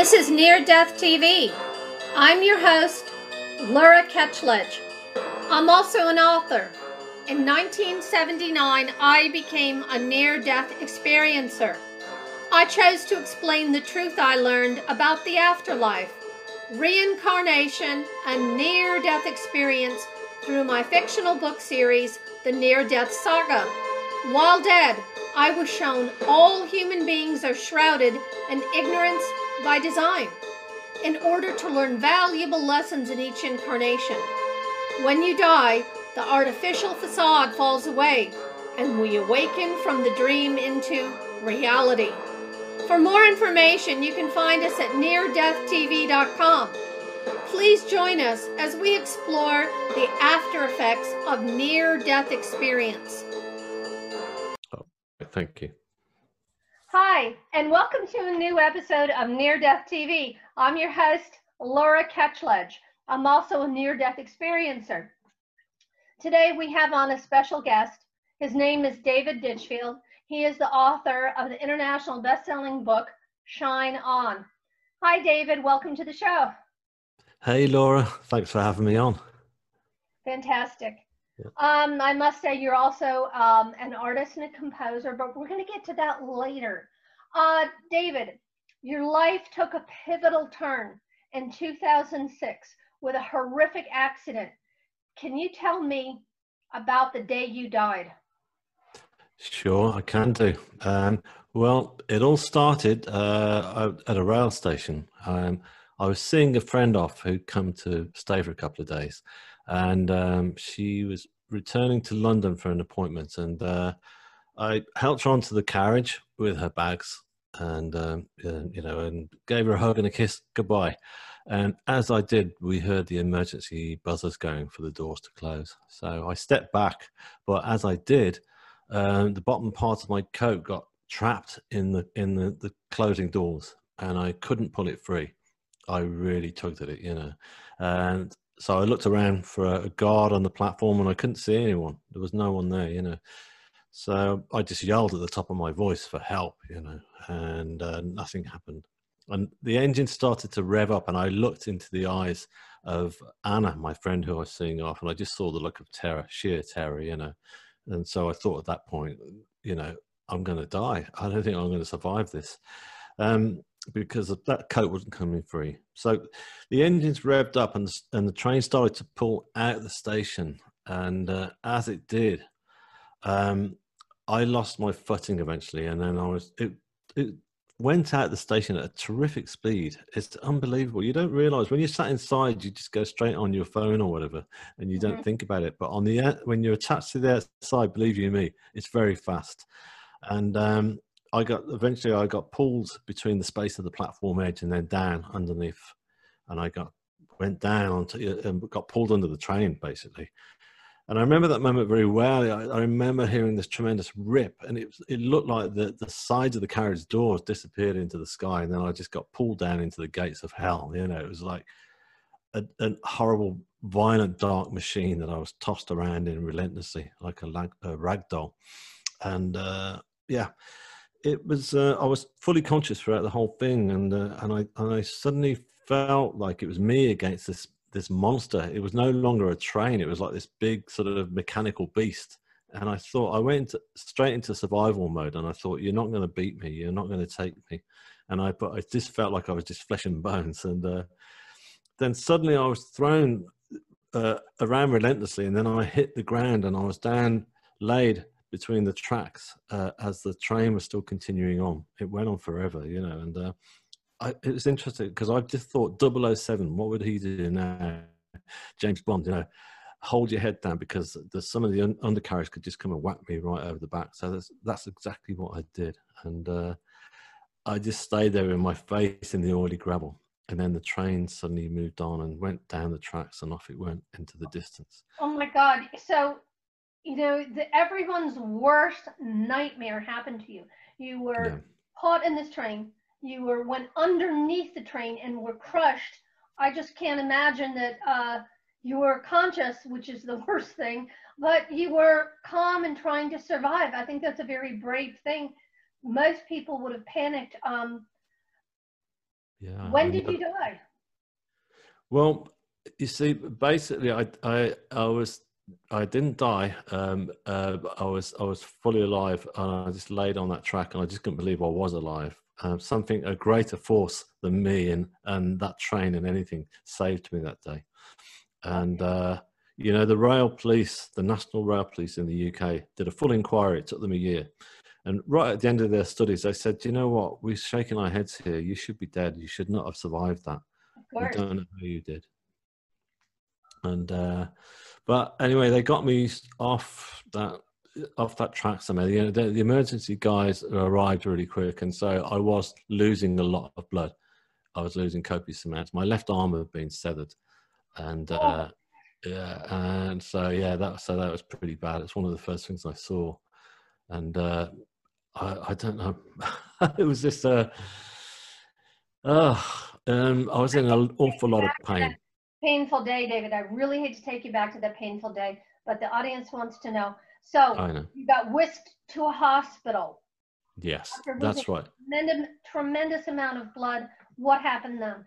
This is Near Death TV. I'm your host, Laura Ketchledge. I'm also an author. In 1979, I became a near death experiencer. I chose to explain the truth I learned about the afterlife, reincarnation, and near death experience through my fictional book series, The Near Death Saga. While dead, I was shown all human beings are shrouded in ignorance by design in order to learn valuable lessons in each incarnation. When you die, the artificial facade falls away and we awaken from the dream into reality. For more information, you can find us at neardeathtv.com. Please join us as we explore the after effects of near death experience. Oh, thank you. Hi, and welcome to a new episode of Near Death TV. I'm your host, Laura Ketchledge. I'm also a near death experiencer. Today we have on a special guest. His name is David Ditchfield. He is the author of the international best-selling book, Shine On. Hi, David. Welcome to the show. Hey, Laura. Thanks for having me on. Fantastic. Um, I must say you're also um, an artist and a composer, but we're going to get to that later. Uh, David, your life took a pivotal turn in 2006 with a horrific accident. Can you tell me about the day you died? Sure, I can do. Um, well, it all started uh, at a rail station. Um, I was seeing a friend off who'd come to stay for a couple of days and um, she was returning to London for an appointment, and uh, I helped her onto the carriage with her bags, and um, you know, and gave her a hug and a kiss goodbye. And as I did, we heard the emergency buzzers going for the doors to close. So I stepped back, but as I did, um, the bottom part of my coat got trapped in the in the, the closing doors, and I couldn't pull it free. I really tugged at it, you know, and so I looked around for a guard on the platform and I couldn't see anyone. There was no one there, you know. So I just yelled at the top of my voice for help, you know, and uh, nothing happened. And the engine started to rev up, and I looked into the eyes of Anna, my friend who I was seeing off, and I just saw the look of terror, sheer terror, you know. And so I thought at that point, you know, I'm going to die. I don't think I'm going to survive this. Um, because that coat wasn't coming free. So the engines revved up and, and the train started to pull out of the station. And uh, as it did, um, I lost my footing eventually. And then I was, it, it went out the station at a terrific speed. It's unbelievable. You don't realize when you're sat inside, you just go straight on your phone or whatever, and you don't mm-hmm. think about it. But on the when you're attached to the outside, believe you me, it's very fast. And um, I got eventually I got pulled between the space of the platform edge and then down underneath, and I got went down onto and got pulled under the train basically. And I remember that moment very well. I, I remember hearing this tremendous rip, and it it looked like the the sides of the carriage doors disappeared into the sky, and then I just got pulled down into the gates of hell. You know, it was like a, a horrible, violent, dark machine that I was tossed around in relentlessly, like a, lag, a rag doll. And uh, yeah, it was uh, I was fully conscious throughout the whole thing, and uh, and I and I suddenly felt like it was me against this this monster. It was no longer a train; it was like this big sort of mechanical beast. And I thought I went straight into survival mode, and I thought, "You're not going to beat me. You're not going to take me." And I, but I just felt like I was just flesh and bones. And uh, then suddenly I was thrown uh, around relentlessly, and then I hit the ground, and I was down laid between the tracks uh, as the train was still continuing on. It went on forever, you know, and uh, I, it was interesting because I just thought 007, what would he do now? James Bond, you know, hold your head down because there's some of the un- undercarriage could just come and whack me right over the back. So that's, that's exactly what I did. And uh, I just stayed there in my face in the oily gravel. And then the train suddenly moved on and went down the tracks and off it went into the distance. Oh my God. So you know, the, everyone's worst nightmare happened to you. You were yeah. caught in this train. You were went underneath the train and were crushed. I just can't imagine that uh, you were conscious, which is the worst thing, but you were calm and trying to survive. I think that's a very brave thing. Most people would have panicked. Um, Yeah. When did you die? Well, you see, basically, I, I, I was, I didn't die. Um, uh, I was, I was fully alive, and I just laid on that track, and I just couldn't believe I was alive. Um, something, a greater force than me, and and that train and anything saved me that day. And uh, you know, the rail police, the National Rail Police in the UK, did a full inquiry. It took them a year. And right at the end of their studies, they said, "Do you know what? We're shaking our heads here. You should be dead. You should not have survived that." We don't know how you did. And uh, but anyway, they got me off that off that track somehow. You know, the, the emergency guys arrived really quick, and so I was losing a lot of blood. I was losing copious amounts. My left arm had been severed, and uh, yeah, and so yeah, that so that was pretty bad. It's one of the first things I saw, and uh, I, I don't know. it was just uh, uh, um, I was in an awful lot of pain. Painful day, David. I really hate to take you back to that painful day, but the audience wants to know. So I know. you got whisked to a hospital. Yes, that's right. Tremendous, tremendous amount of blood. What happened then?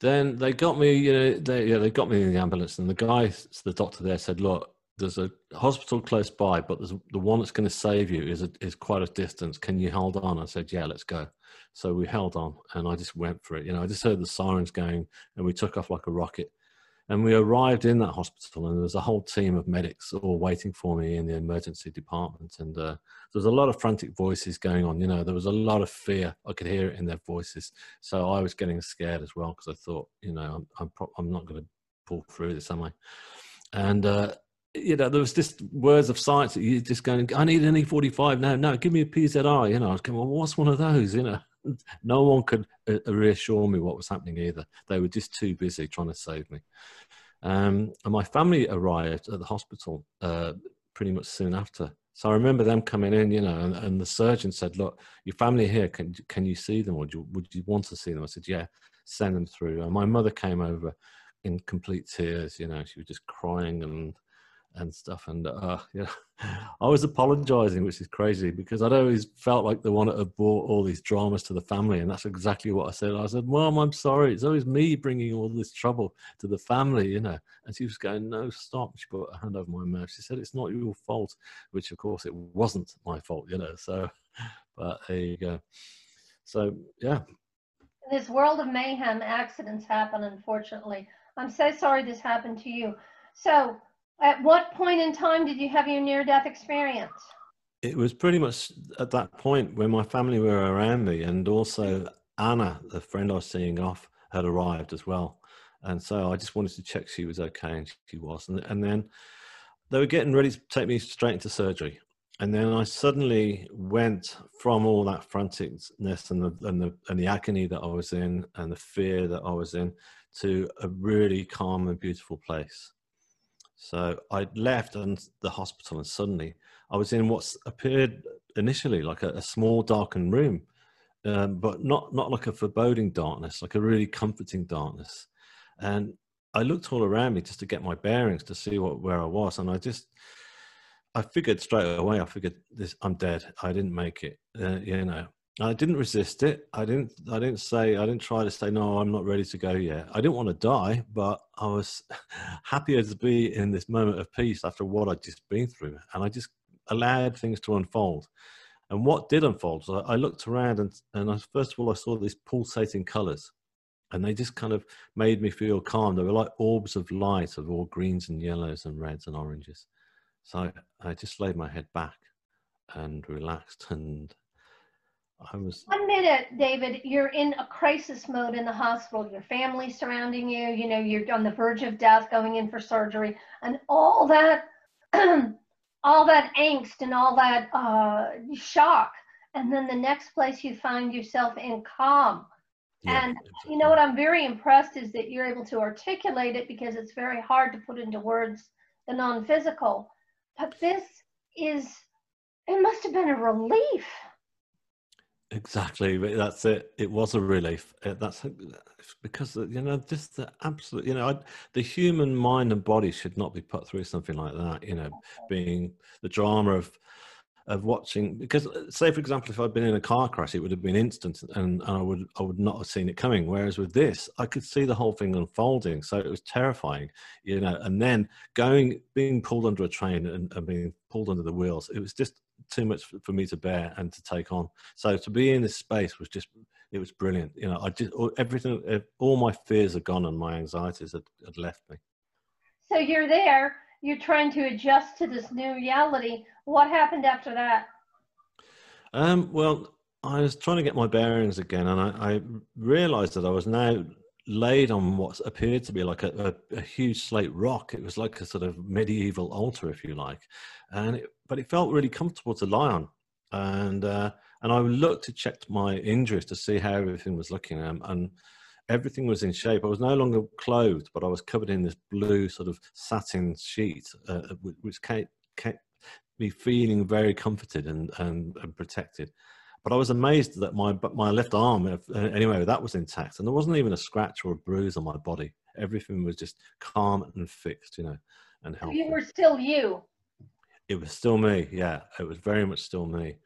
Then they got me, you know, they yeah, they got me in the ambulance, and the guy, the doctor there, said, "Look, there's a hospital close by, but there's the one that's going to save you is a, is quite a distance. Can you hold on?" I said, "Yeah, let's go." So we held on, and I just went for it. You know, I just heard the sirens going, and we took off like a rocket. And we arrived in that hospital, and there was a whole team of medics all waiting for me in the emergency department. And uh, there was a lot of frantic voices going on. You know, there was a lot of fear. I could hear it in their voices. So I was getting scared as well because I thought, you know, I'm I'm, pro- I'm not going to pull through this, am I? And uh, you know, there was just words of science that you just going, I need an E45 now. No, give me a PZR. You know, I was going, well, what's one of those? You know, no one could uh, reassure me what was happening either. They were just too busy trying to save me. Um, and my family arrived at the hospital uh, pretty much soon after. So I remember them coming in, you know, and, and the surgeon said, "Look, your family here. Can can you see them, or do you, would you want to see them?" I said, "Yeah, send them through." And my mother came over in complete tears. You know, she was just crying and and stuff. And uh, know, I was apologizing, which is crazy because I'd always felt like the one that had brought all these dramas to the family, and that's exactly what I said. I said, "Mom, I'm sorry. It's always me bringing all this trouble to the family," you know. And she was going, "No, stop." She put her hand over my mouth. She said, "It's not your fault," which of course it wasn't my fault, you know. So, but there you go. So yeah, this world of mayhem, accidents happen, unfortunately. I'm so sorry this happened to you. So, at what point in time did you have your near death experience? it was pretty much at that point when my family were around me, and also Anna, the friend I was seeing off, had arrived as well. And so I just wanted to check she was okay, and she was. And, and then they were getting ready to take me straight into surgery. And then I suddenly went from all that franticness and the, and the and the agony that I was in and the fear that I was in to a really calm and beautiful place. So I left and the hospital, and suddenly I was in what appeared initially like a, a small darkened room, um, but not not like a foreboding darkness, like a really comforting darkness. And I looked all around me just to get my bearings to see what where I was, and I just I figured straight away. I figured this I'm dead. I didn't make it. Uh, you know. I didn't resist it. I didn't. I didn't say. I didn't try to say no. I'm not ready to go yet. I didn't want to die, but I was happier to be in this moment of peace after what I'd just been through, and I just allowed things to unfold. And what did unfold? So I looked around, and and I, first of all, I saw these pulsating colours, and they just kind of made me feel calm. They were like orbs of light of all greens and yellows and reds and oranges. So I, I just laid my head back and relaxed, and I was One minute, David, you're in a crisis mode in the hospital. Your family surrounding you, you know, you're on the verge of death, going in for surgery, and all that, all that angst and all that uh, shock. And then the next place you find yourself in calm. yeah, And you know what I'm very impressed is that you're able to articulate it because it's very hard to put into words the non-physical. But this is, it must have been a relief. Exactly, that's it. It was a relief. Uh, That's because uh, you know, just the absolute. You know, I, the human mind and body should not be put through something like that. You know, being the drama of of watching because uh, say for example if i'd been in a car crash it would have been instant and, and i would i would not have seen it coming whereas with this i could see the whole thing unfolding so it was terrifying you know and then going being pulled under a train and, and being pulled under the wheels it was just too much for me to bear and to take on. So to be in this space was just it was brilliant you know i just everything all my fears are gone and my anxieties had, had left me. So you're there you're trying to adjust to this new reality. What happened after that? Um, well, I was trying to get my bearings again, and I, I, realized that I was now laid on what appeared to be like a, a, a, huge slate rock. It was like a sort of medieval altar, if you like, and it, but it felt really comfortable to lie on. And uh, and I looked to check my injuries to see how everything was looking, um, and everything was in shape. I was no longer clothed, but I was covered in this blue sort of satin sheet, uh, which kept, kept me feeling very comforted and, and, and protected. But I was amazed that my my left arm, anyway, that was intact, and there wasn't even a scratch or a bruise on my body. Everything was just calm and fixed, you know, and healthy. You were still you. It was still me. Yeah, it was very much still me.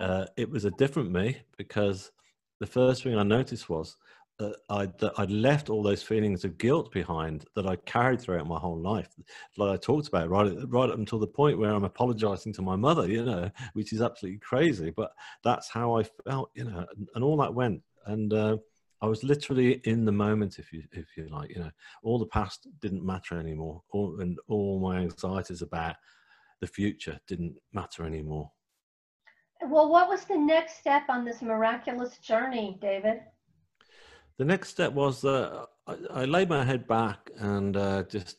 Uh, it was a different me because the first thing I noticed was uh, I'd, that I'd left all those feelings of guilt behind that I carried throughout my whole life, like I talked about, right, right up until the point where I'm apologizing to my mother, you know, which is absolutely crazy. But that's how I felt, you know, and, and all that went. And uh, I was literally in the moment, if you if you like, you know, all the past didn't matter anymore, all, and all my anxieties about the future didn't matter anymore. Well, what was the next step on this miraculous journey, David? The next step was that I, I laid my head back and uh, just,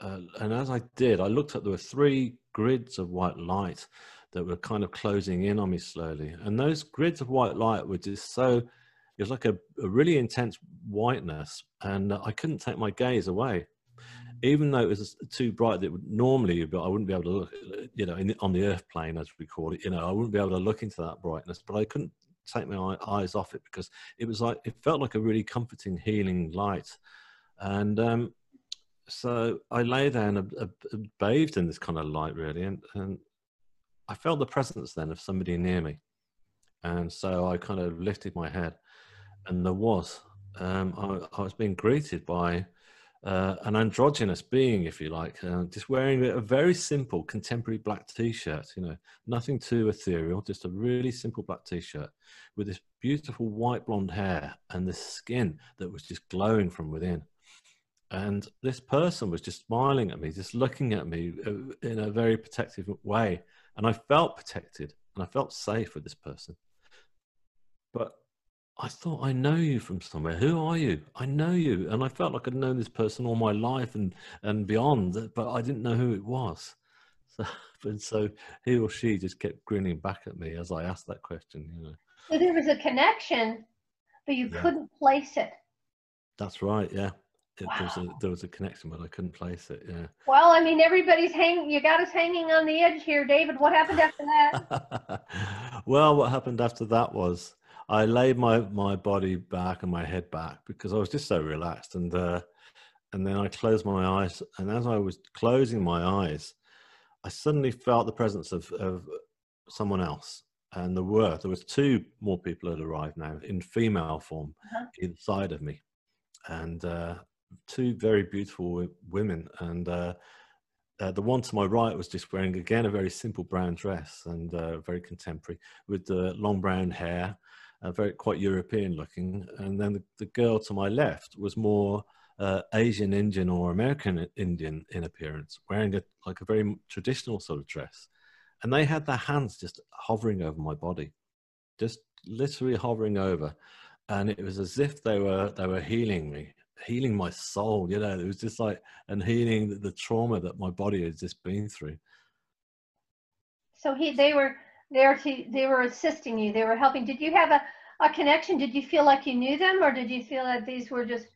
uh, and as I did, I looked at there were three grids of white light that were kind of closing in on me slowly, and those grids of white light were just so. It was like a, a really intense whiteness, and I couldn't take my gaze away even though it was too bright that would normally but I wouldn't be able to look, you know, in, on the earth plane as we call it, you know, I wouldn't be able to look into that brightness, but I couldn't take my eyes off it because it was like it felt like a really comforting, healing light, and um, so I lay there and uh, uh, bathed in this kind of light, really, and, and I felt the presence then of somebody near me, and so I kind of lifted my head, and there was um, I, I was being greeted by uh, an androgynous being, if you like, uh, just wearing a very simple contemporary black t-shirt, you know, nothing too ethereal, just a really simple black t-shirt with this beautiful white blonde hair and this skin that was just glowing from within. And this person was just smiling at me, just looking at me uh, in a very protective way. And I felt protected and I felt safe with this person. But I thought I know you from somewhere. Who are you? I know you, and I felt like I'd known this person all my life and and beyond, uh, but I didn't know who it was. So, and so he or she just kept grinning back at me as I asked that question. You know. So there was a connection, but you yeah. couldn't place it. That's right. Yeah. It, wow. there, was a, there was a connection, but I couldn't place it. Yeah. Well, I mean, everybody's hanging. You got us hanging on the edge here, David. What happened after that? well, what happened after that was I laid my my body back and my head back because I was just so relaxed, and uh, and then I closed my eyes, and as I was closing my eyes, I suddenly felt the presence of of someone else, and there were there was two more people had arrived now in female form uh-huh. inside of me, and uh, two very beautiful women, and. Uh, uh, the one to my right was just wearing again a very simple brown dress and uh, very contemporary with the long brown hair uh, very quite European looking, and then the, the, girl to my left was more uh, Asian Indian or American Indian in appearance, wearing a like a very traditional sort of dress, and they had their hands just hovering over my body, just literally hovering over, and it was as if they were they were healing me, healing my soul. You know, it was just like and healing the, the trauma that my body had just been through. So he, they were there to they were assisting you. They were helping. Did you have a, a connection? Did you feel like you knew them or did you feel that these were just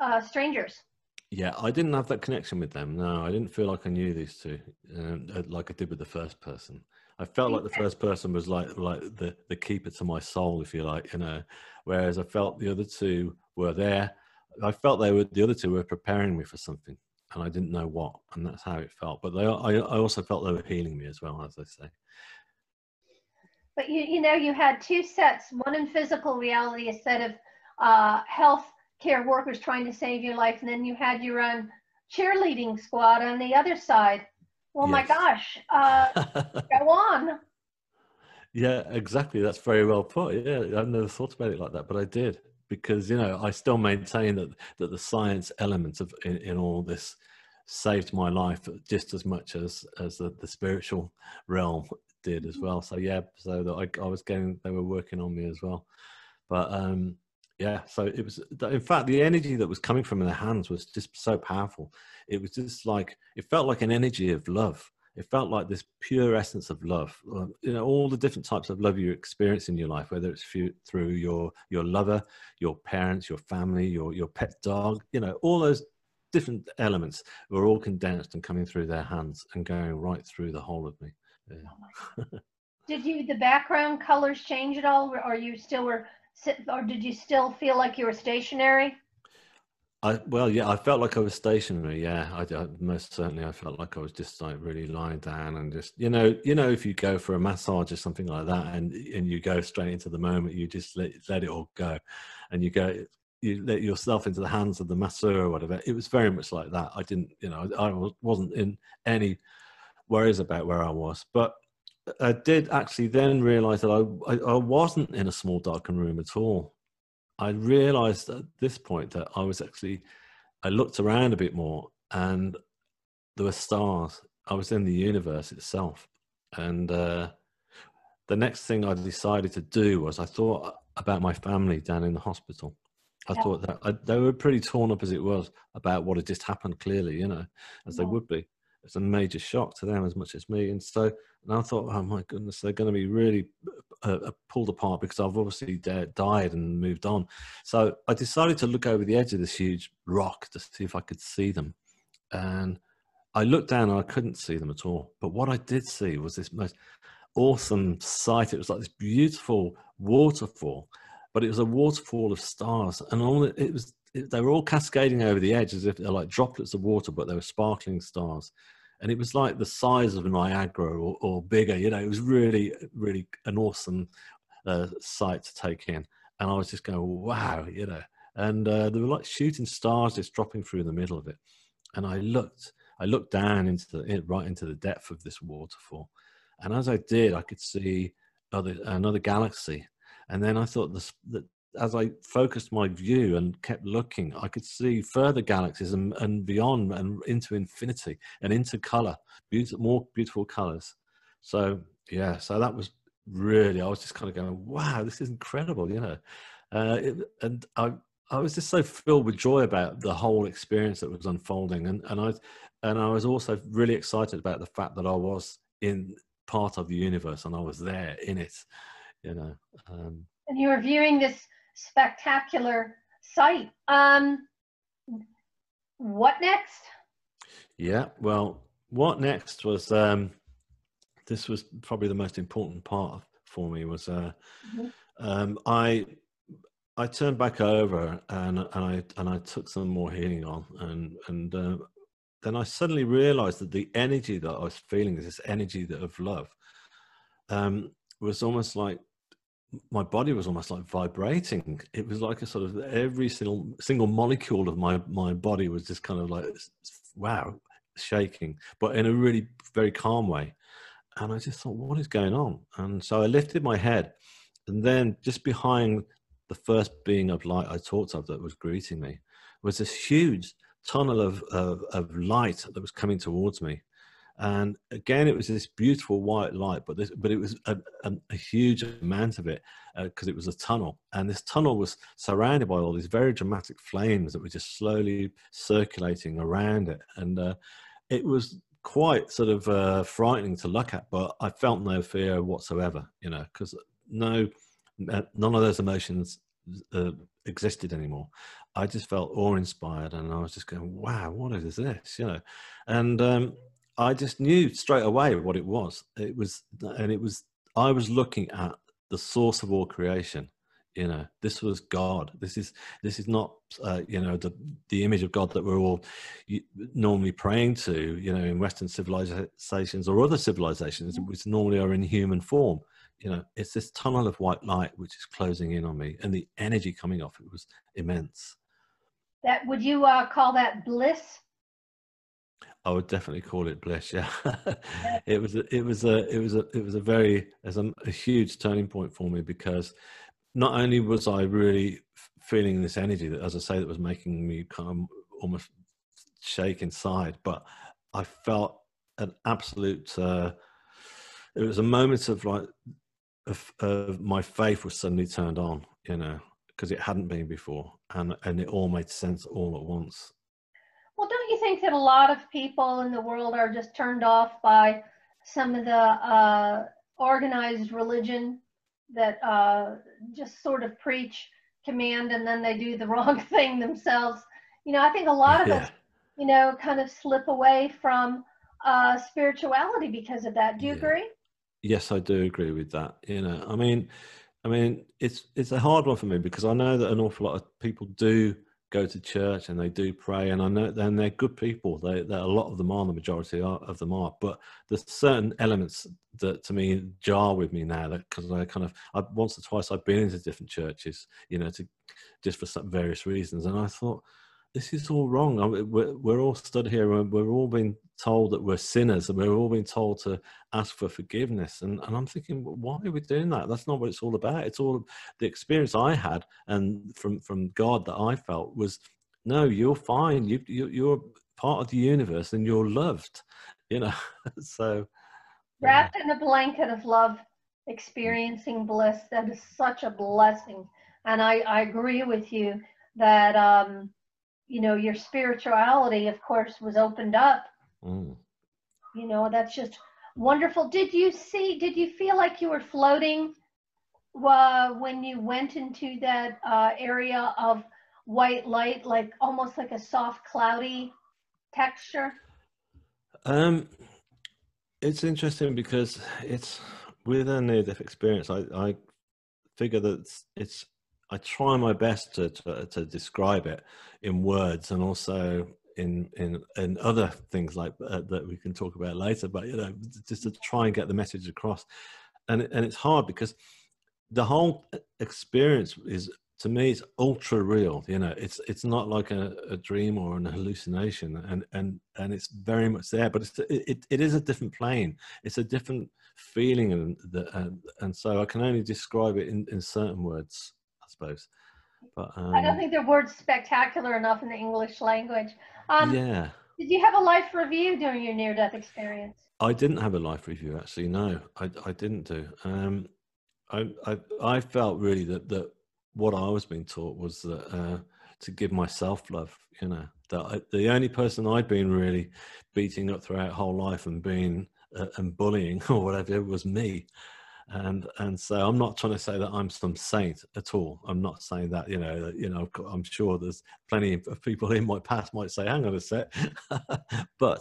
uh, strangers? Yeah i didn't have that connection with them. No i didn't feel like i knew these two um, uh, like i did with the first person. I felt like the first person was like like the the keeper to my soul if you like you know whereas i felt the other two were there. I felt they were the other two were preparing me for something and i didn't know what and that's how it felt. But they i, I also felt they were healing me as well as i say But you, you know, you had two sets, one in physical reality, a set of uh, health care workers trying to save your life, and then you had your own cheerleading squad on the other side. Well, yes. my gosh, uh, go on. Yeah, exactly. That's very well put. Yeah, I've never thought about it like that, but I did because you know I still maintain that that the science element of in, in all this saved my life just as much as as the, the spiritual realm did as well. So yeah, so that I, I was getting they were working on me as well. But um yeah, so it was in fact the energy that was coming from their hands was just so powerful. It was just like it felt like an energy of love. It felt like this pure essence of love. You know, all the different types of love you experience in your life, whether it's through your your lover, your parents, your family, your your pet dog. You know, all those different elements were all condensed and coming through their hands and going right through the whole of me. Oh yeah. did you the background colors change at all, or you still were, or did you still feel like you were stationary? I well, yeah, I felt like I was stationary. Yeah, I, I, most certainly I felt like I was just like really lying down and just you know, you know, if you go for a massage or something like that, and and you go straight into the moment, you just let let it all go, and you go you let yourself into the hands of the masseur or whatever. It was very much like that. I didn't, you know, I wasn't in any worries about where I was, but I did actually then realize that I, I, I wasn't in a small darkened room at all. I realized at this point that I was actually, I looked around a bit more and there were stars. I was in the universe itself. And uh, the next thing I decided to do was I thought about my family down in the hospital. I yeah. thought that I, they were pretty torn up as it was about what had just happened. Clearly, you know, as yeah. they would be. It's a major shock to them as much as me. And so, and I thought, oh my goodness, they're going to be really uh, uh, pulled apart because I've obviously died and moved on. So I decided to look over the edge of this huge rock to see if I could see them. And I looked down and I couldn't see them at all. But what I did see was this most awesome sight. It was like this beautiful waterfall but it was a waterfall of stars, and all it was they were all cascading over the edge as if they're like droplets of water, but they were sparkling stars. And it was like the size of Niagara or, or bigger. You know, it was really, really an awesome uh, sight to take in. And I was just going, wow, you know. And uh, they were like shooting stars just dropping through the middle of it. And I looked, I looked down into the right into the depth of this waterfall, and as I did, I could see other, another galaxy and then I thought this, that as I focused my view and kept looking, I could see further galaxies and, and beyond and into infinity and into color, beautiful, more beautiful colors. So yeah, so that was really, I was just kind of going, wow, this is incredible, you know. Uh, it, and I, I was just so filled with joy about the whole experience that was unfolding, and and I, and I was also really excited about the fact that I was in part of the universe and I was there in it you know. Um, and you were viewing this spectacular sight. Um, what next? Yeah, well, what next was um, this was probably the most important part for me was uh, mm-hmm. um, I I turned back over and and I and I took some more healing on and and uh, then I suddenly realized that the energy that I was feeling this energy that of love um, was almost like my body was almost like vibrating. It was like a sort of every single single molecule of my my body was just kind of like wow, shaking, but in a really very calm way. And I just thought, what is going on? And so I lifted my head, and then just behind the first being of light I talked of that was greeting me was this huge tunnel of, of, of light that was coming towards me and again it was this beautiful white light but this but it was a, a, a huge amount of it because uh, it was a tunnel. And this tunnel was surrounded by all these very dramatic flames that were just slowly circulating around it. And uh, it was quite sort of uh, frightening to look at but i felt no fear whatsoever you know because no uh, none of those emotions uh, existed anymore. I just felt awe-inspired and i was just going wow what is this? You know? And um, I just knew straight away what it was. It was, and it was, I was looking at the source of all creation. You know, this was God. This is, this is not, uh, you know, the, the image of God that we're all normally praying to, you know, in Western civilizations or other civilizations, which normally are in human form. you know, it's this tunnel of white light which is closing in on me, and the energy coming off it was immense. That would you uh, call that bliss? I would definitely call it bliss. Yeah, it was. A, it was a. It was a. It was a very as a, a huge turning point for me because not only was I really feeling this energy that, as I say, that was making me kind of almost shake inside, but I felt an absolute. Uh, it was a moment of like, of, of my faith was suddenly turned on, you know, because it hadn't been before, and and it all made sense all at once. You think that a lot of people in the world are just turned off by some of the uh, organized religion that uh, just sort of preach command and then they do the wrong thing themselves? You know, I think a lot of yeah. us, you know, kind of slip away from uh, spirituality because of that. Do you yeah. agree? Yes, I do agree with that. You know, I mean, I mean, it's it's a hard one for me because I know that an awful lot of people do go to church and they do pray, and I know then they're good people. They, a lot of them are, the majority are, of them are. But there's certain elements that to me jar with me now that because I kind of I, once or twice I've been into different churches, you know, to just for some various reasons, and I thought this is all wrong. I mean, we're, we're all stood here and we're all being told that we're sinners and we're all being told to ask for forgiveness. And, and I'm thinking, why are we doing that? That's not what it's all about. It's all the experience I had and from, from God that I felt was, no, you're fine. You, you, you're part of the universe and you're loved, you know? so. Wrapped in a blanket of love, experiencing bliss. That is such a blessing. And I, I agree with you that, um, you know your spirituality of course was opened up. Mm. you know that's just wonderful. Did you see did you feel like you were floating uh, when you went into that uh, area of white light like almost like a soft cloudy texture? Um it's interesting because it's with a near death experience. I i figure that it's, it's I try my best to, to, to describe it in words and also in in in other things like uh, that we can talk about later. But you know, just to try and get the message across, and and it's hard because the whole experience is to me it's ultra real you know it's it's not like a, a dream or an hallucination and and and it's very much there but it's it, it is a different plane it's a different feeling and the, and, and so i can only describe it in in certain words suppose. But um, I don't think the word's spectacular enough in the English language. Um, yeah. Did you have a life review during your near-death experience? I didn't have a life review actually. No, I, I didn't do. Um, I, I I felt really that that what I was being taught was that uh, to give myself love. You know, that I, the only person I'd been really beating up throughout whole life and being uh, and bullying or whatever was me and and so i'm not trying to say that i'm some saint at all i'm not saying that you know you know i'm sure there's plenty of people in my past might say hang on a sec but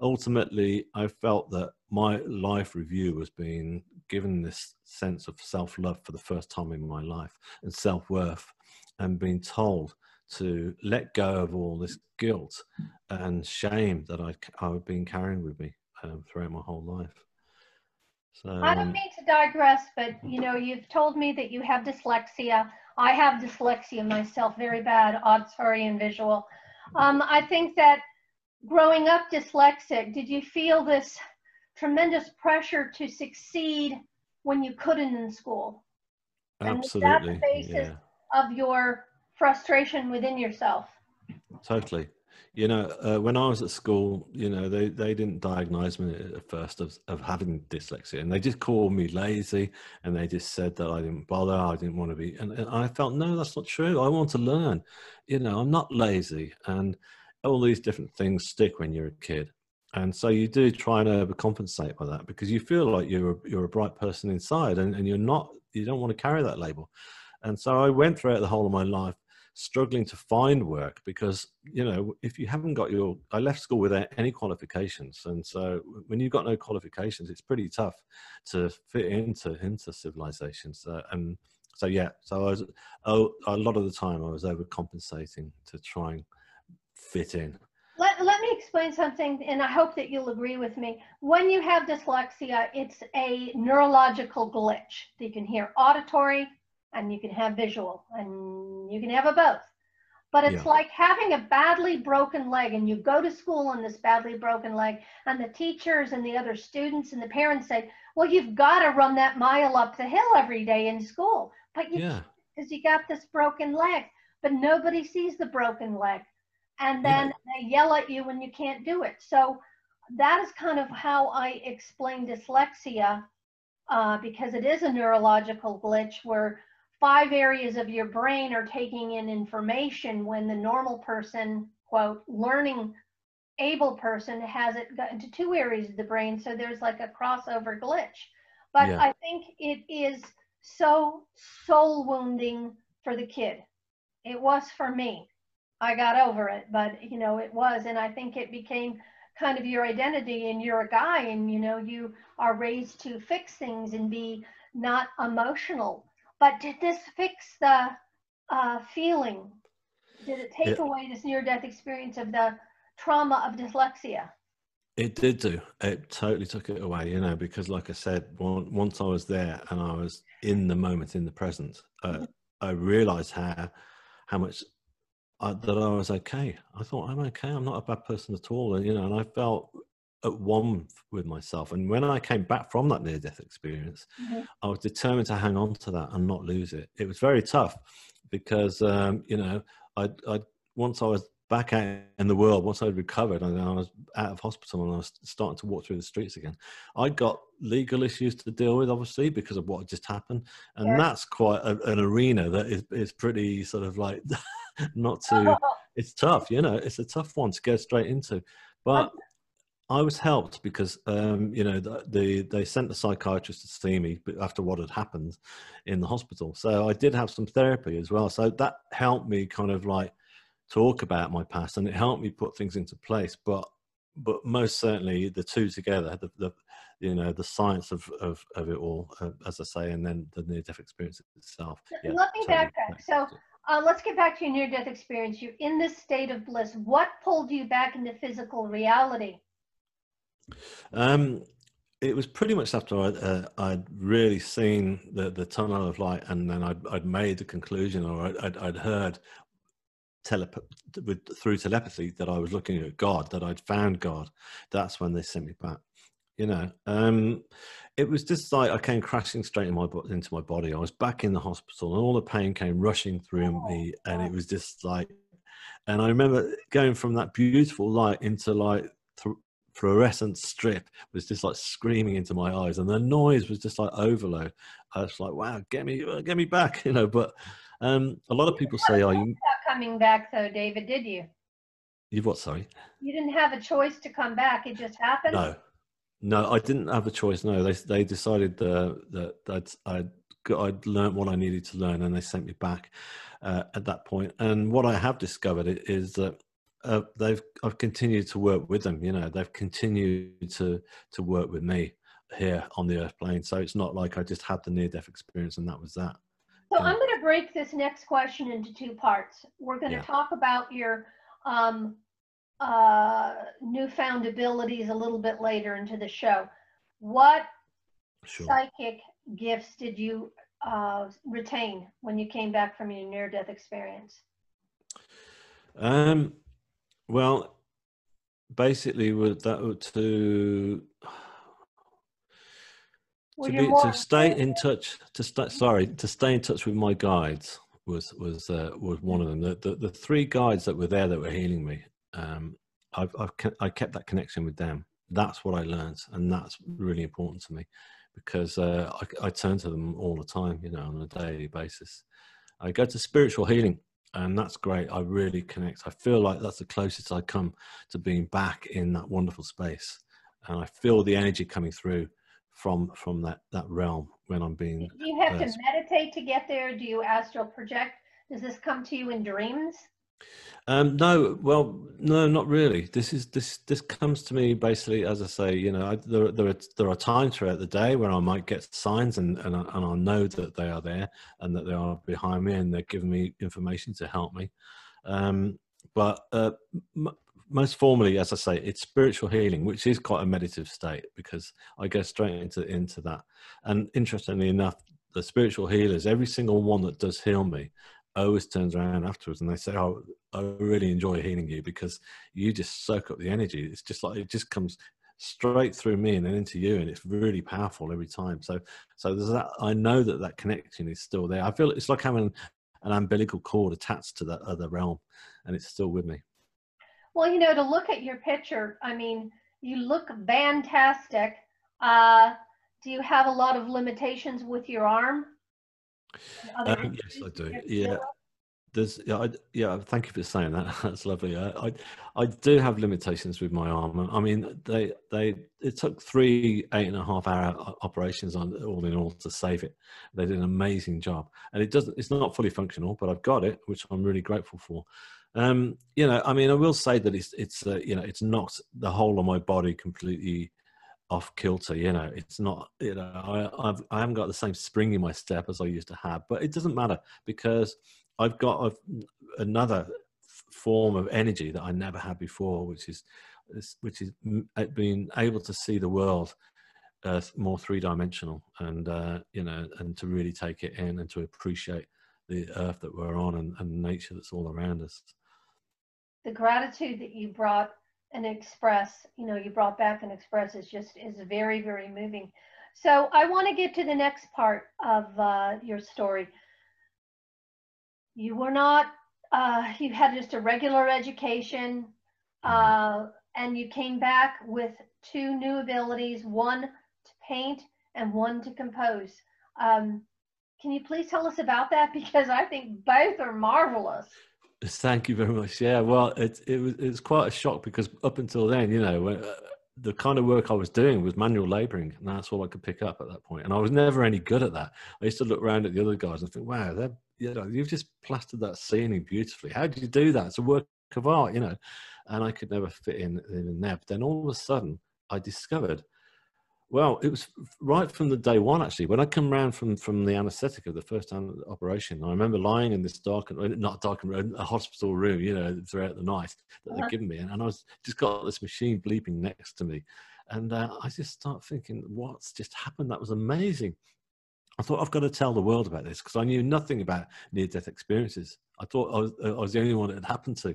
ultimately i felt that my life review was being given this sense of self-love for the first time in my life and self-worth and being told to let go of all this guilt and shame that I, I've been carrying with me um, throughout my whole life. So, I don't mean to digress, but you know, you've told me that you have dyslexia. I have dyslexia myself, very bad, auditory and visual. Um, I think that growing up dyslexic, did you feel this tremendous pressure to succeed when you couldn't in school? Absolutely. And that the basis yeah. of your frustration within yourself? Totally. You know, uh, when I was at school, you know, they, they didn't diagnose me at first of, of having dyslexia, and they just called me lazy, and they just said that I didn't bother, I didn't want to be, and, and I felt no, that's not true. I want to learn. You know, I'm not lazy, and all these different things stick when you're a kid, and so you do try and overcompensate by that because you feel like you're a, you're a bright person inside, and, and you're not. You don't want to carry that label, and so I went throughout the whole of my life struggling to find work because you know if you haven't got your i left school without any qualifications and so when you've got no qualifications it's pretty tough to fit into into civilization so uh, and so yeah so i was oh, a lot of the time i was overcompensating to try and fit in let, let me explain something, and I hope that you'll agree with me. When you have dyslexia, it's a neurological glitch. You can hear auditory and you can have visual, and you can have a both. But it's yeah. like having a badly broken leg, and you go to school on this badly broken leg, and the teachers and the other students and the parents say, Well, you've got to run that mile up the hill every day in school. But you, because yeah. you got this broken leg, but nobody sees the broken leg and then yeah. they yell at you when you can't do it. So that is kind of how I explain dyslexia uh, because it is a neurological glitch where five areas of your brain are taking in information when the normal person, quote, learning able person has it got into two areas of the brain. So there's like a crossover glitch. But yeah. I think it is so soul wounding for the kid. It was for me. I got over it, but you know, it was, and I think it became kind of your identity and you're a guy and you know, you are raised to fix things and be not emotional. But did this fix the uh, feeling? Did it take away this near death experience of the trauma of dyslexia? It did do. It totally took it away, you know, because like I said, once I was there and I was in the moment, in the present, uh. I realized how how much I, that I was okay. I thought I'm okay. I'm not a bad person at all, and you know, and I felt at one with myself. And when I came back from that near death experience, mm-hmm. I was determined to hang on to that and not lose it. It was very tough because um, you know, I, I once I was back out in the world, once I'd recovered and I was out of hospital and I was starting to walk through the streets again, I got legal issues to deal with, obviously, because of what had just happened. And yeah. that's quite a, an arena that is, is pretty sort of like not to, it's tough, you know, it's a tough one to go straight into. But I was helped because, um, you know, the, the, they sent the psychiatrist to see me after what had happened in the hospital. So I did have some therapy as well. So that helped me kind of like talk about my past and it helped me put things into place. But but most certainly the two together, the, the you know the science of of, of it all, uh, as I say, and then the near death experience itself. Yeah, Let me totally. backtrack. So uh, let's get back to your near death experience. You're in this state of bliss. What pulled you back into physical reality? Um, it was pretty much after I'd, uh, I'd really seen the, the tunnel of light and then I'd, I'd made the conclusion or I'd, I'd heard telep- with, through telepathy that I was looking at God, that I'd found God. That's when they sent me back. You know, um, it was just like I came crashing straight in my into my body. I was back in the hospital, and all the pain came rushing through oh, me, and it was just like. And I remember going from that beautiful light into like th- fluorescent strip was just like screaming into my eyes, and the noise was just like overload. I was like, "Wow, get me, uh, get me back!" You know. But um, a lot of people say, "Are you coming back?" Though, David, did you? You've what? Sorry. You didn't have a choice to come back. It just happened. No, no, I didn't have a choice. No, they they decided uh, that that I'd I'd learned what I needed to learn, and they sent me back uh, at that point. And what I have discovered is that uh, they've I've continued to work with them. You know, they've continued to to work with me here on the Earth plane. So it's not like I just had the near death experience and that was that. So I'm going to break this next question into two parts. We're going to yeah. talk about your um, uh, newfound abilities a little bit later into the show. What sure. psychic gifts did you uh, retain when you came back from your near death experience? Um, well, basically, with that to to, be, to stay in touch to sorry to stay in touch with my guides was was uh, was one of them the, the, the three guides that were there that were healing me um, I've, I've I kept that connection with them. That's what I learned, and that's really important to me because uh, I, I turn to them all the time, you know, on a daily basis. I go to spiritual healing, and that's great. I really connect. I feel like that's the closest I come to being back in that wonderful space, and I feel the energy coming through from from that that realm when I'm being. Do you have uh, to meditate to get there? Do you astral project? Does this come to you in dreams? Um, no, well, no, not really. This is this this comes to me basically as I say. You know, I, there there are there are times throughout the day where I might get signs and and I, and I know that they are there and that they are behind me and they're giving me information to help me. Um, but uh, m- most formally, as I say, it's spiritual healing, which is quite a meditative state because I go straight into into that. And interestingly enough, the spiritual healers, every single one that does heal me, always turns around afterwards and they say, "Oh, I really enjoy healing you because you just soak up the energy. It's just like it just comes straight through me and then into you, and it's really powerful every time." So, so there's that. I know that that connection is still there. I feel it's like having an umbilical cord attached to that other realm, and it's still with me. Well, you know, to look at your picture, I mean, you look fantastic. Uh, do you have a lot of limitations with your arm? Um, yes, I do. Yeah. There's, yeah, I, yeah. Thank you for saying that. That's lovely. I, I, I, do have limitations with my arm. I mean, they, they. It took three eight and a half hour operations on all in all to save it. They did an amazing job, and it doesn't. It's not fully functional, but I've got it, which I'm really grateful for. Um, you know, I mean, I will say that it's it's uh, you know it's not the whole of my body completely off kilter. You know, it's not you know I I've, I haven't got the same spring in my step as I used to have, but it doesn't matter because I've got a, another form of energy that I never had before, which is which is being able to see the world uh, more three dimensional and uh, you know and to really take it in and to appreciate the earth that we're on and, and nature that's all around us the gratitude that you brought and express, you know, you brought back and express is just is very, very moving. So I want to get to the next part of uh, your story. You were not, uh, you had just a regular education, mm-hmm. uh, and you came back with two new abilities, one to paint and one to compose. Um, can you please tell us about that? Because I think both are marvelous. Thank you very much. Yeah, well, it it was it was quite a shock because up until then, you know, when, uh, the kind of work I was doing was manual labouring, and that's all I could pick up at that point. And I was never any good at that. I used to look around at the other guys and think, "Wow, they're you know, you've just plastered that ceiling beautifully. How did you do that? It's a work of art, you know." And I could never fit in in there. But then all of a sudden, I discovered well, it was right from the day one, actually. When I come round from, from the anaesthetic of the first operation, I remember lying in this dark, not dark, a hospital room, you know, throughout the night that they'd uh-huh. given me. And, and I was just got this machine bleeping next to me. And uh, I just start thinking, what's just happened? That was amazing. I thought, I've got to tell the world about this because I knew nothing about near death experiences. I thought I was, I was the only one it had happened to.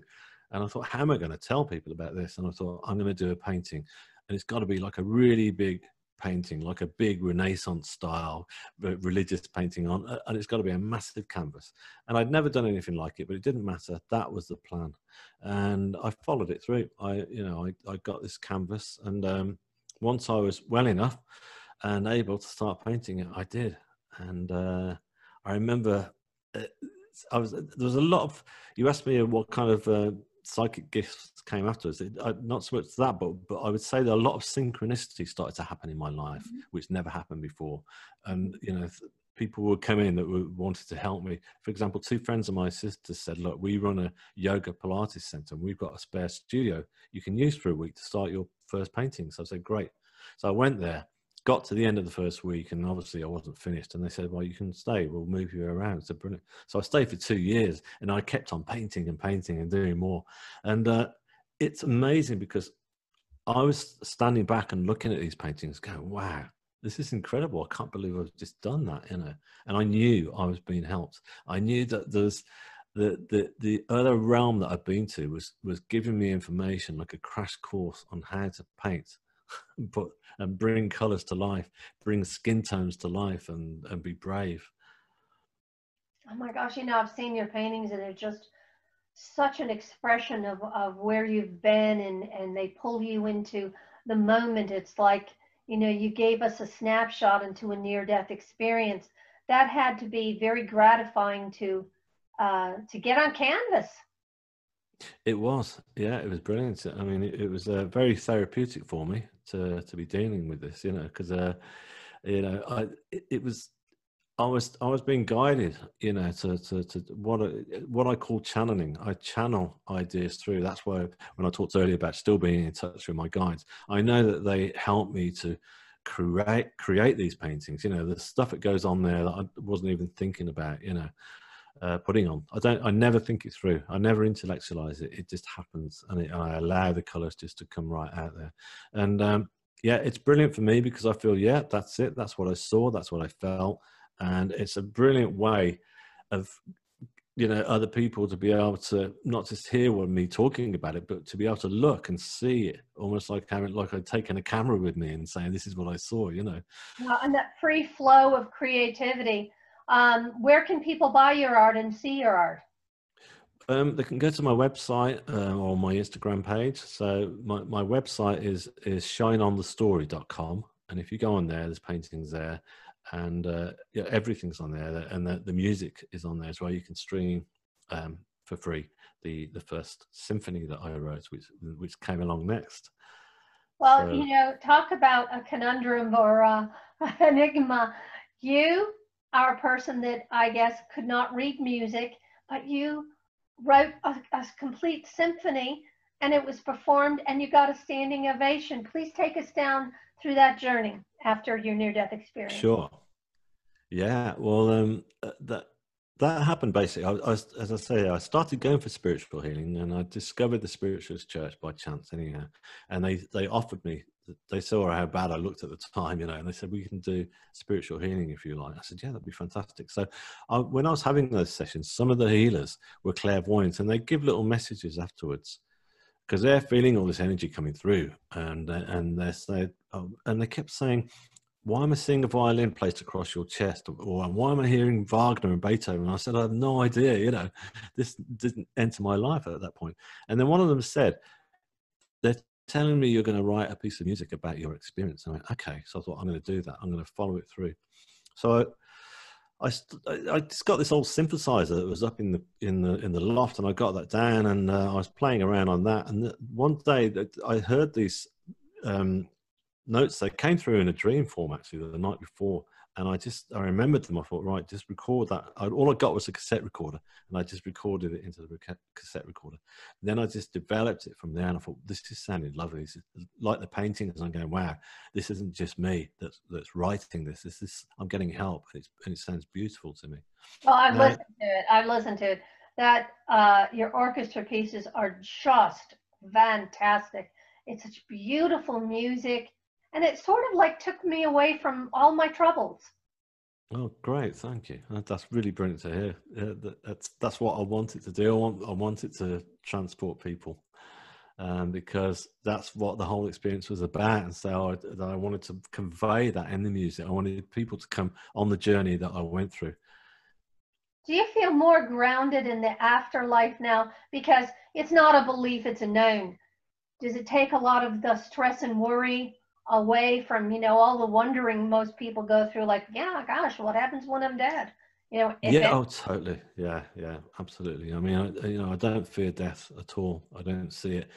And I thought, how am I going to tell people about this? And I thought, I'm going to do a painting. And it's got to be like a really big painting, like a big Renaissance style religious painting on, uh, and it's got to be a massive canvas. And I'd never done anything like it, but it didn't matter. That was the plan, and I followed it through. I, you know, I, I got this canvas, and um, once I was well enough and able to start painting it, I did. And uh, I remember uh, I was there was a lot of. You asked me what kind of uh, psychic gifts came afterwards. It, I, not so much that, but but I would say that a lot of synchronicity started to happen in my life, mm-hmm. which never happened before. And you know, people would come in that were, wanted to help me. For example, two friends of my sister said, "Look, we run a yoga Pilates center, and we've got a spare studio you can use for a week to start your first painting." So I said, "Great." So I went there got to the end of the first week and obviously I wasn't finished and they said, well, you can stay. We'll move you around. So brilliant. So I stayed for two years and I kept on painting and painting and doing more. And uh, it's amazing because I was standing back and looking at these paintings going, wow, this is incredible. I can't believe I've just done that, you know. And I knew I was being helped. I knew that there's the, the, the other realm that I've been to was, was giving me information like a crash course on how to paint but and bring colors to life, bring skin tones to life, and and be brave. Oh my gosh! You know, I've seen your paintings, and they're just such an expression of of where you've been, and and they pull you into the moment. It's like you know, you gave us a snapshot into a near death experience. That had to be very gratifying to uh, to get on canvas. It was, yeah, it was brilliant. I mean, it, it was uh, very therapeutic for me to to be dealing with this, you know, because uh, you know, I it, it, was. I was I was being guided, you know, to, to, to what I, what I call channeling. I channel ideas through. That's why when I talked earlier about still being in touch with my guides, I know that they help me to create create these paintings. You know, the stuff that goes on there that I wasn't even thinking about. You know, uh, putting on. I don't. I never think it through. I never intellectualize it. It just happens, and, it, I allow the colors just to come right out there. And um, yeah, it's brilliant for me because I feel yeah, that's it. That's what I saw. That's what I felt, and it's a brilliant way of you know other people to be able to not just hear what me talking about it but to be able to look and see it almost like having like i'd taken a camera with me and saying this is what i saw you know yeah, and that free flow of creativity um, where can people buy your art and see your art um, they can go to my website uh, or my instagram page so my, my website is is shineonthestory.com and if you go on there there's paintings there and uh, yeah, everything's on there, and the, the music is on there as well. You can stream um, for free the the first symphony that I wrote, which which came along next. Well, so, you know, talk about a conundrum or a, enigma. You a person that I guess could not read music, but you wrote a, a complete symphony and it was performed and you got a standing ovation. Please take us down through that journey after your near death experience. Sure. Yeah. Well, um, uh, that that happened basically. I, I, as I say, I started going for spiritual healing, and I discovered the spiritualist church by chance, anyhow. And they they offered me. They saw how bad I looked at the time, you know, and they said we can do spiritual healing if you like. I said, yeah, that'd be fantastic. So, I, when I was having those sessions, some of the healers were clairvoyant, and they give little messages afterwards because they're feeling all this energy coming through, and and they said, oh, and they kept saying, "Why am I seeing a violin placed across your chest?" Or "Why am I hearing Wagner and Beethoven?" And I said, "I have no idea. You know, this didn't enter my life at that point." And then one of them said, "They're telling me you're going to write a piece of music about your experience." I went, "Okay." So I thought, "I'm going to do that. I'm going to follow it through." So I, I just got this old synthesizer that was up in the in the in the loft, and I got that down, and uh, I was playing around on that. And one day, that I heard these um, notes. They came through in a dream form actually the night before, and I just I remembered them. I thought, right, just record that. I, all I got was a cassette recorder, and I just recorded it into the cassette recorder. And then I just developed it from there, and I thought, this just sounded lovely. This is like the paintings. I'm going, wow, this isn't just me that's that's writing this. This is I'm getting help, and, and it sounds beautiful to me. Well, I've now, listened to it. I've listened to it. That uh, your orchestra pieces are just fantastic. It's such beautiful music and it sort of like took me away from all my troubles. Oh, great! Thank you. That's really brilliant to hear. Yeah, that's that's what I wanted to do. I want I wanted to transport people, um, because that's what the whole experience was about. And so I, I wanted to convey that in the music. I wanted people to come on the journey that I went through. Do you feel more grounded in the afterlife now? Because it's not a belief; it's a known. Does it take a lot of the stress and worry away from you know all the wondering most people go through like yeah gosh what happens when i'm dead? You know yeah it, oh totally. Yeah yeah absolutely. I mean I, you know i don't fear death at all. I don't see it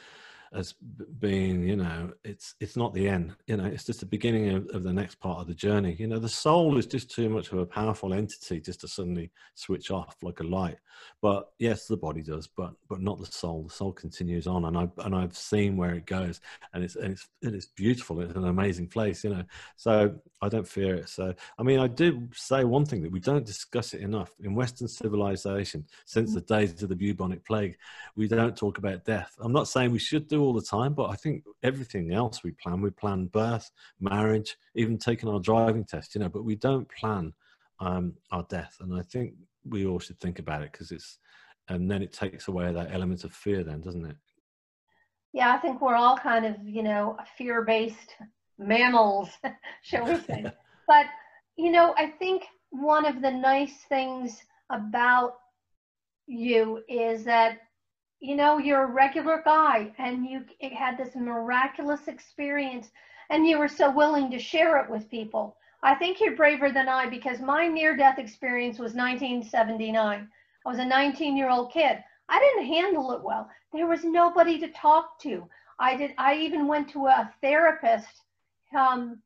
as being you know it's it's not the end you know it's just the beginning of, of, the next part of the journey. You know the soul is just too much of a powerful entity just to suddenly switch off like a light. But yes the body does but but not the soul. The soul continues on and i and i've seen where it goes and it's and it's and it's beautiful. It's an amazing place you know. So i don't fear it. So i mean i do say one thing that we don't discuss it enough. In western civilization since mm. the days of the bubonic plague we don't talk about death. I'm not saying we should do all the time, but I think everything else we plan, we plan birth, marriage, even taking our driving test, you know, but we don't plan um, our death. And I think we all should think about it because it's, and then it takes away that element of fear, then, doesn't it? Yeah, I think we're all kind of, you know, fear based mammals, shall we say. but, you know, I think one of the nice things about you is that you know, you're a regular guy and you had this miraculous experience and you were so willing to share it with people. I think you're braver than I because my near death experience was 1979. I was a 19 year old kid. I didn't handle it well. There was nobody to talk to. I did. I even went to a therapist um,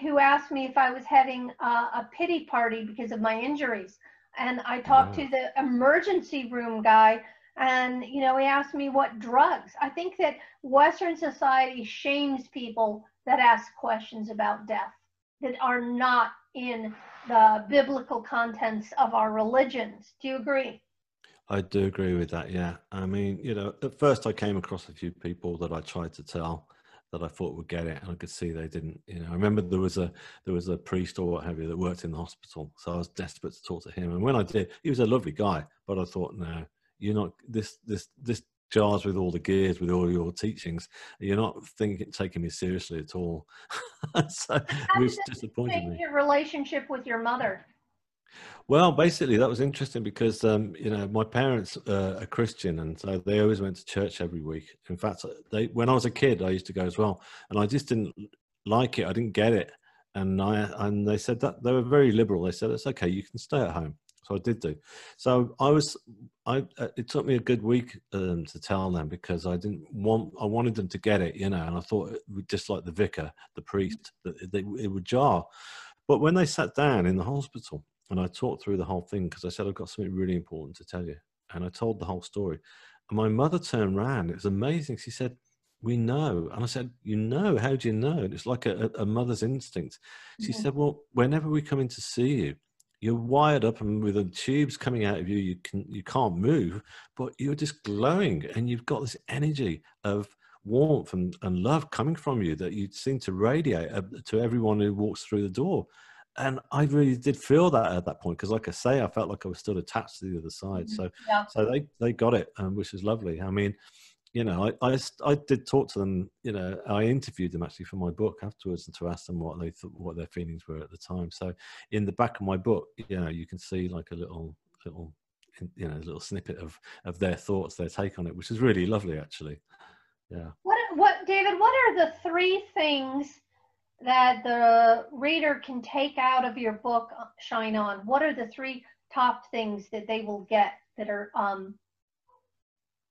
who asked me if I was having a, a, pity party because of my injuries, and I talked to the emergency room guy and you know he asked me what drugs i think that western society shames people that ask questions about death that are not in the biblical contents of our religions. Do you agree? I do agree with that. Yeah. I mean, you know, at first I came across a few people that I tried to tell that I thought would get it, and I could see they didn't. You know, I remember there was a there was a priest or what have you that worked in the hospital, so I was desperate to talk to him. And when I did, he was a lovely guy, but I thought, no, you're not this this this jars with all the gears with all your teachings. You're not thinking taking me seriously at all. so it was disappointing me. Your relationship with your mother. Well, basically, that was interesting because um, you know my parents uh, are Christian, and so they always went to church every week. In fact, they when I was a kid, I used to go as well, and I just didn't like it. I didn't get it, and I and they said that they were very liberal. They said it's okay, you can stay at home. So I did do. So I was, I uh, it took me a good week um, to tell them because I didn't want, I wanted them to get it, you know, and I thought just like the vicar, the priest, that it, it would jar. But when they sat down in the hospital and I talked through the whole thing because I said I've got something really important to tell you, and I told the whole story. And my mother turned around. It was amazing. She said, "We know," and I said, "You know? How do you know?" And it's like a, a mother's instinct. She mm-hmm. said, "Well, whenever we come in to see you." You're wired up and with the tubes coming out of you, you can you can't move, but you're just glowing and you've got this energy of warmth and, and love coming from you that you seem to radiate uh, to everyone who walks through the door and I really did feel that at that point because, like I say, I felt like I was still attached to the other side. Mm-hmm. So, yeah. so they they got it, um, which is lovely. I mean, you know, I, I, I did talk to them. You know, I interviewed them actually for my book afterwards and to ask them what they thought, what their feelings were at the time. So, in the back of my book, you know, you can see like a little little you know little snippet of of their thoughts, their take on it, which is really lovely actually. Yeah. What what David? What are the three things? that the reader can take out of your book uh, shine on what are the three top things that they will get that are um,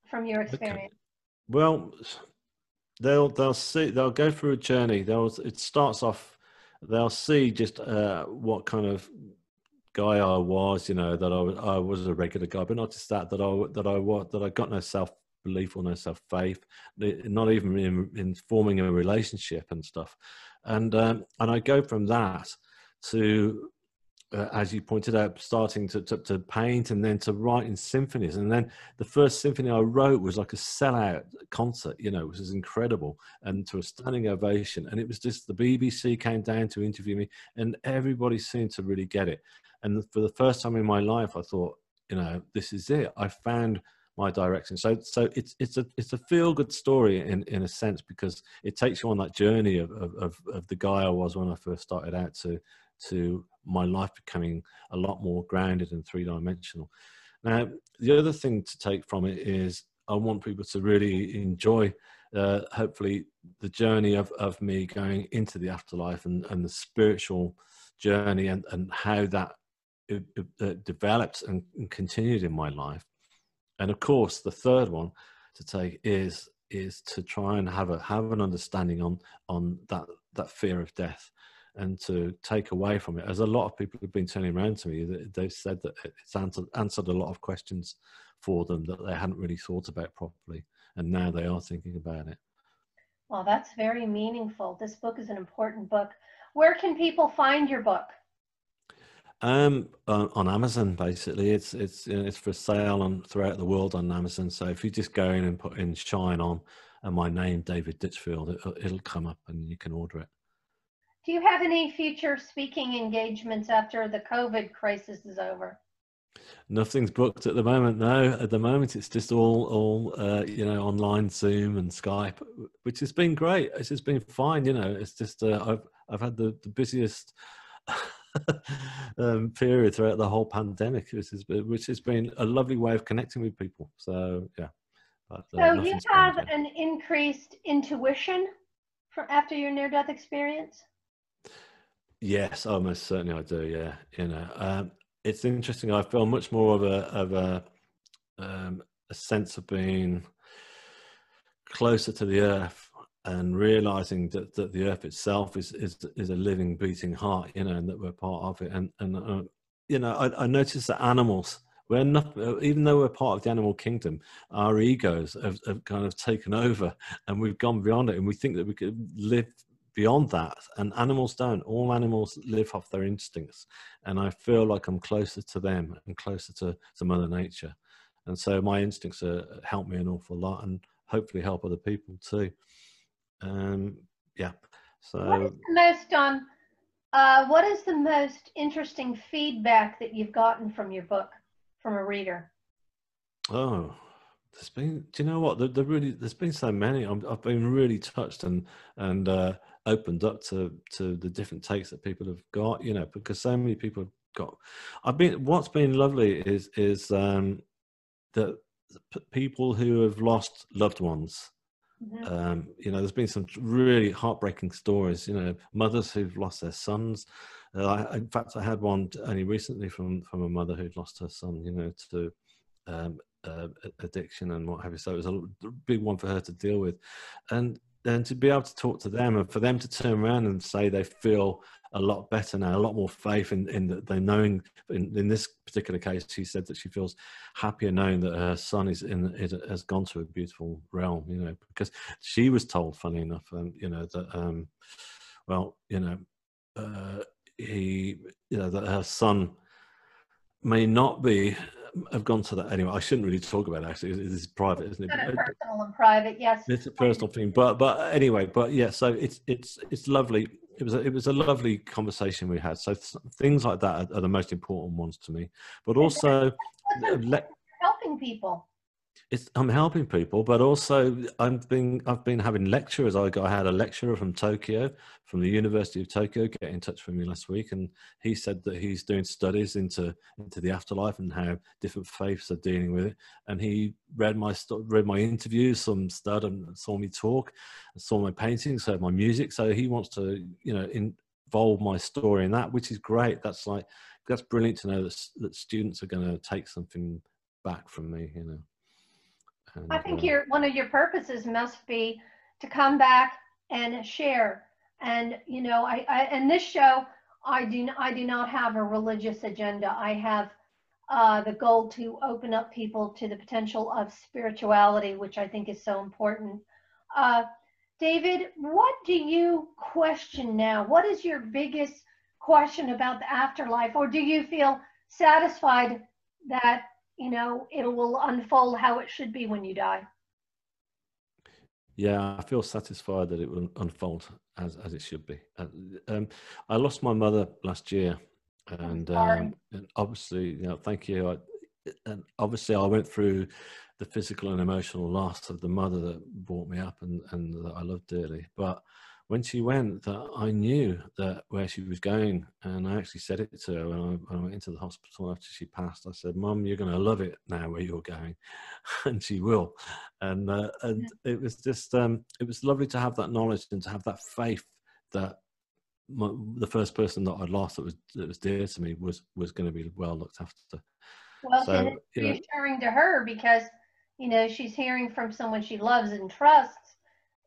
from your experience okay. Well they'll they'll see they'll go through a journey. They'll it starts off they'll see just uh, what kind of guy I was, you know, that I, I was a regular guy, but not just that, that I, that I was, that I got no self belief or no self faith, not even in, in forming a relationship and stuff. And um, and I go from that to uh, as you pointed out, starting to, to, to, paint and then to write in symphonies. And then the first symphony I wrote was like a sellout concert, you know, which was incredible and to a standing ovation. And it was just the BBC came down to interview me and everybody seemed to really get it. And for the first time in my life, I thought, you know, this is it. I found my direction. So so it's it's a it's a feel good story in in a sense because it takes you on that journey of, of of the guy I was when I first started out to to my life becoming a lot more grounded and three dimensional. Now the other thing to take from it is I want people to really enjoy uh, hopefully the journey of, of me going into the afterlife and, and the spiritual journey and, and how that it developed and, and continued in my life and of course the third one to take is is to try and have a have an understanding on on that that fear of death and to take away from it as a lot of people have been turning around to me they've said that it's answered, answered a lot of questions for them that they hadn't really thought about properly and now they are thinking about it. Well that's very meaningful. This book is an important book. Where can people find your book? Um, on, on, Amazon, basically, it's it's it's for sale on throughout the world on Amazon. So if you just go in and put in "Shine On" and my name, David Ditchfield, it, it'll come up and you can order it. Do you have any future speaking engagements after the COVID crisis is over? Nothing's booked at the moment. No, at the moment it's just all all uh, you know online Zoom and Skype, which has been great. It's just been fine. You know, it's just uh, I've I've had the the busiest. um, period throughout the whole pandemic, which has, been, which has been a lovely way of connecting with people. So yeah. But, uh, so you have an increased intuition for after your near-death experience. Yes, almost certainly I do. Yeah, you know, um, it's interesting. I feel much more of a of a um, a sense of being closer to the earth and realizing that, that the earth itself is, is is a living beating heart you know and that we're part of it and and uh, you know I, I noticed that animals we're not even though we're part of the animal kingdom our egos have, have kind of taken over and we've gone beyond it and we think that we could live beyond that and animals don't. All animals live off their instincts and i feel like i'm closer to them and closer to, to mother nature. And so my instincts are, help me an awful lot and hopefully help other people too. Um yeah so what is the most um uh, what is the most interesting feedback that you've gotten from your book from a reader? Oh there's been, do you know what? There, there really, there's been so many. i have been really touched and and uh, opened up to to the different takes that people have got. You know, because so many people have got. I've been. What's been lovely is is um, that people who have lost loved ones. Mm-hmm. Um, you know, there's been some really heartbreaking stories. You know, mothers who've lost their sons. Uh, I, in fact, I had one only recently from from a mother who'd lost her son. You know, to um, uh, addiction and what have you. So it was a big one for her to deal with, and then to be able to talk to them and for them to turn around and say they feel a lot better now, a lot more faith in in the, they knowing. In, in this particular case, she said that she feels happier knowing that her son is in has gone to a beautiful realm. You know, because she was told, funny enough, um, you know that um, well, you know, uh, he, you know, that her son may not be have gone to that anyway. I shouldn't really talk about it actually. This is private, isn't it? It's personal and private, yes. It's a personal thing, but but anyway, but yeah. So it's it's it's lovely. It was a, it was a lovely conversation we had. So th- things like that are, are, the most important ones to me. But also, helping people it's, I'm helping people, but also I've been I've been having lecturers. I got I had a lecturer from Tokyo, from the University of Tokyo, get in touch with me last week, and he said that he's doing studies into into the afterlife and how different faiths are dealing with it. And he read my read my interviews, some stud, and saw me talk, saw my paintings, heard my music. So he wants to you know involve my story in that, which is great. That's like that's brilliant to know that that students are going to take something back from me. You know. And, I think your one of your purposes must be to come back and share. And you know, I, I in this show, I do I do not have a religious agenda. I have uh, the goal to open up people to the potential of spirituality, which I think is so important. Uh, David, what do you question now? What is your biggest question about the afterlife, or do you feel satisfied that you know, it will unfold how it should be when you die. Yeah, I feel satisfied that it will unfold as as it should be. Um, I lost my mother last year, and, um, and obviously, you know, thank you. I, and obviously, I went through the physical and emotional loss of the mother that brought me up and and that I loved dearly. But when she went that I knew that where she was going, and I actually said it to her when I, when I went into the hospital after she passed. I said, "Mum, you're going to love it now where you're going," and she will. And uh, and it was just um, it was lovely to have that knowledge and to have that faith that my, the first person that I'd lost that was that was dear to me was was going to be well looked after. Well, so, and it's reassuring know, to her because you know she's hearing from someone she loves and trusts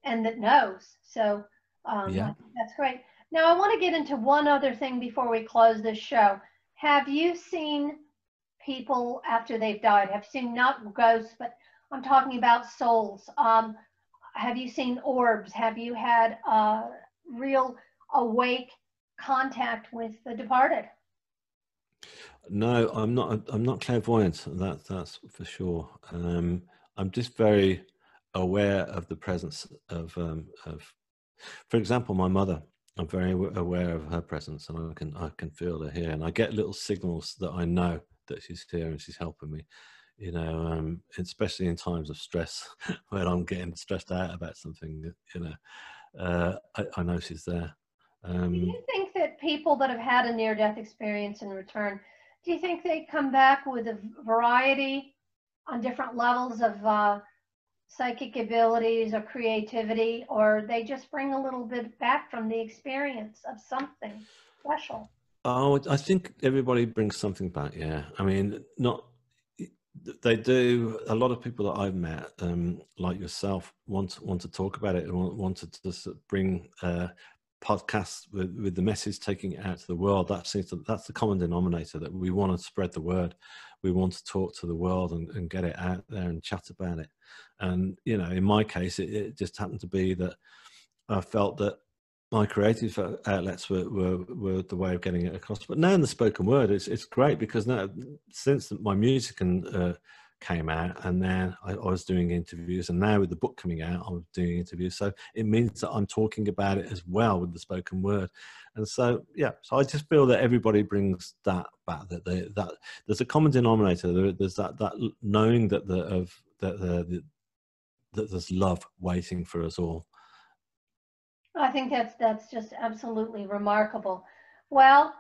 and that knows. So um, yeah. That's great. Now, I want to get into one other thing before we close this show. Have you seen people after they've died? Have you seen not ghosts, but I'm talking about souls? Um, have you seen orbs? Have you had uh, real awake contact with the departed? No, I'm not. I'm not clairvoyant. That that's for sure. Um, I'm just very aware of the presence of um, of for example, my mother, I'm very aware of her presence and I can, I can feel her here. And I get little signals that I know that she's here and she's helping me, you know, um, especially in times of stress when I'm getting stressed out about something, you know, uh, I, I, know she's there. Um, do you think that people that have had a near death experience in return, do you think they come back with a variety on different levels of uh, psychic abilities or creativity, or they just bring a little bit back from the experience of something special? Oh, I think everybody brings something back. Yeah, I mean, not they do. A lot of people that I've met, um, like yourself, want want to talk about it and want, to just bring uh, podcasts with, with the message taking it out to the world. That seems to, that's the common denominator that we want to spread the word. We want to talk to the world and, and get it out there and chat about it. And, you know, in my case, it, it just happened to be that I felt that my creative outlets were, were, were the way of getting it across. But now in the spoken word, it's it's great because now since my music and uh, came out, and then I, I, was doing interviews, and now with the book coming out, I'm doing interviews. So it means that I'm talking about it as well with the spoken word, and so yeah. So I just feel that everybody brings that back. That they that there's a common denominator. There, there's that that knowing that the of that the, the that there's love waiting for us all I think that's that's just absolutely remarkable. Well,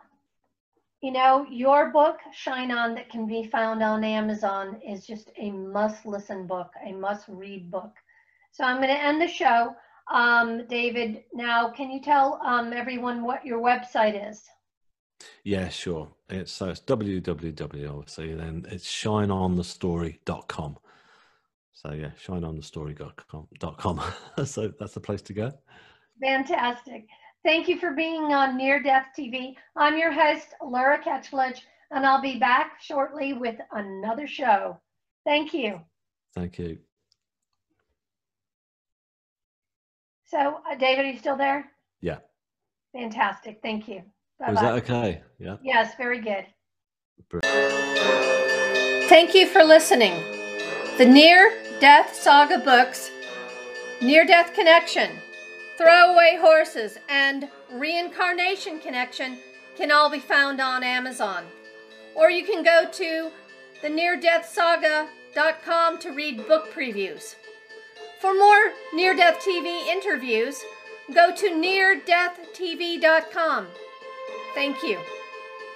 you know, your book, Shine On, that can be found on Amazon, is just a must listen book, a must read book. So I'm going to end the show. Um, David, now can you tell um, everyone what your website is? Yeah, sure. It's so it's www, obviously, then it's shineonthestory.com. So yeah, shineonthestory.com. so that's the place to go. Fantastic. Thank you for being on Near Death TV. I'm your host, Laura Ketchledge, and I'll be back shortly with another show. Thank you. Thank you. So, uh, David, are you still there? Yeah. Fantastic. Thank you. Bye-bye. Was that okay? Yeah. Yes, very good. Thank you for listening. The Near Death Saga books, Near Death Connection, Throwaway Horses, and Reincarnation Connection can all be found on Amazon. Or you can go to the neardeathsaga.com to read book previews. For more Near Death TV interviews, go to neardeathtv.com. Thank you.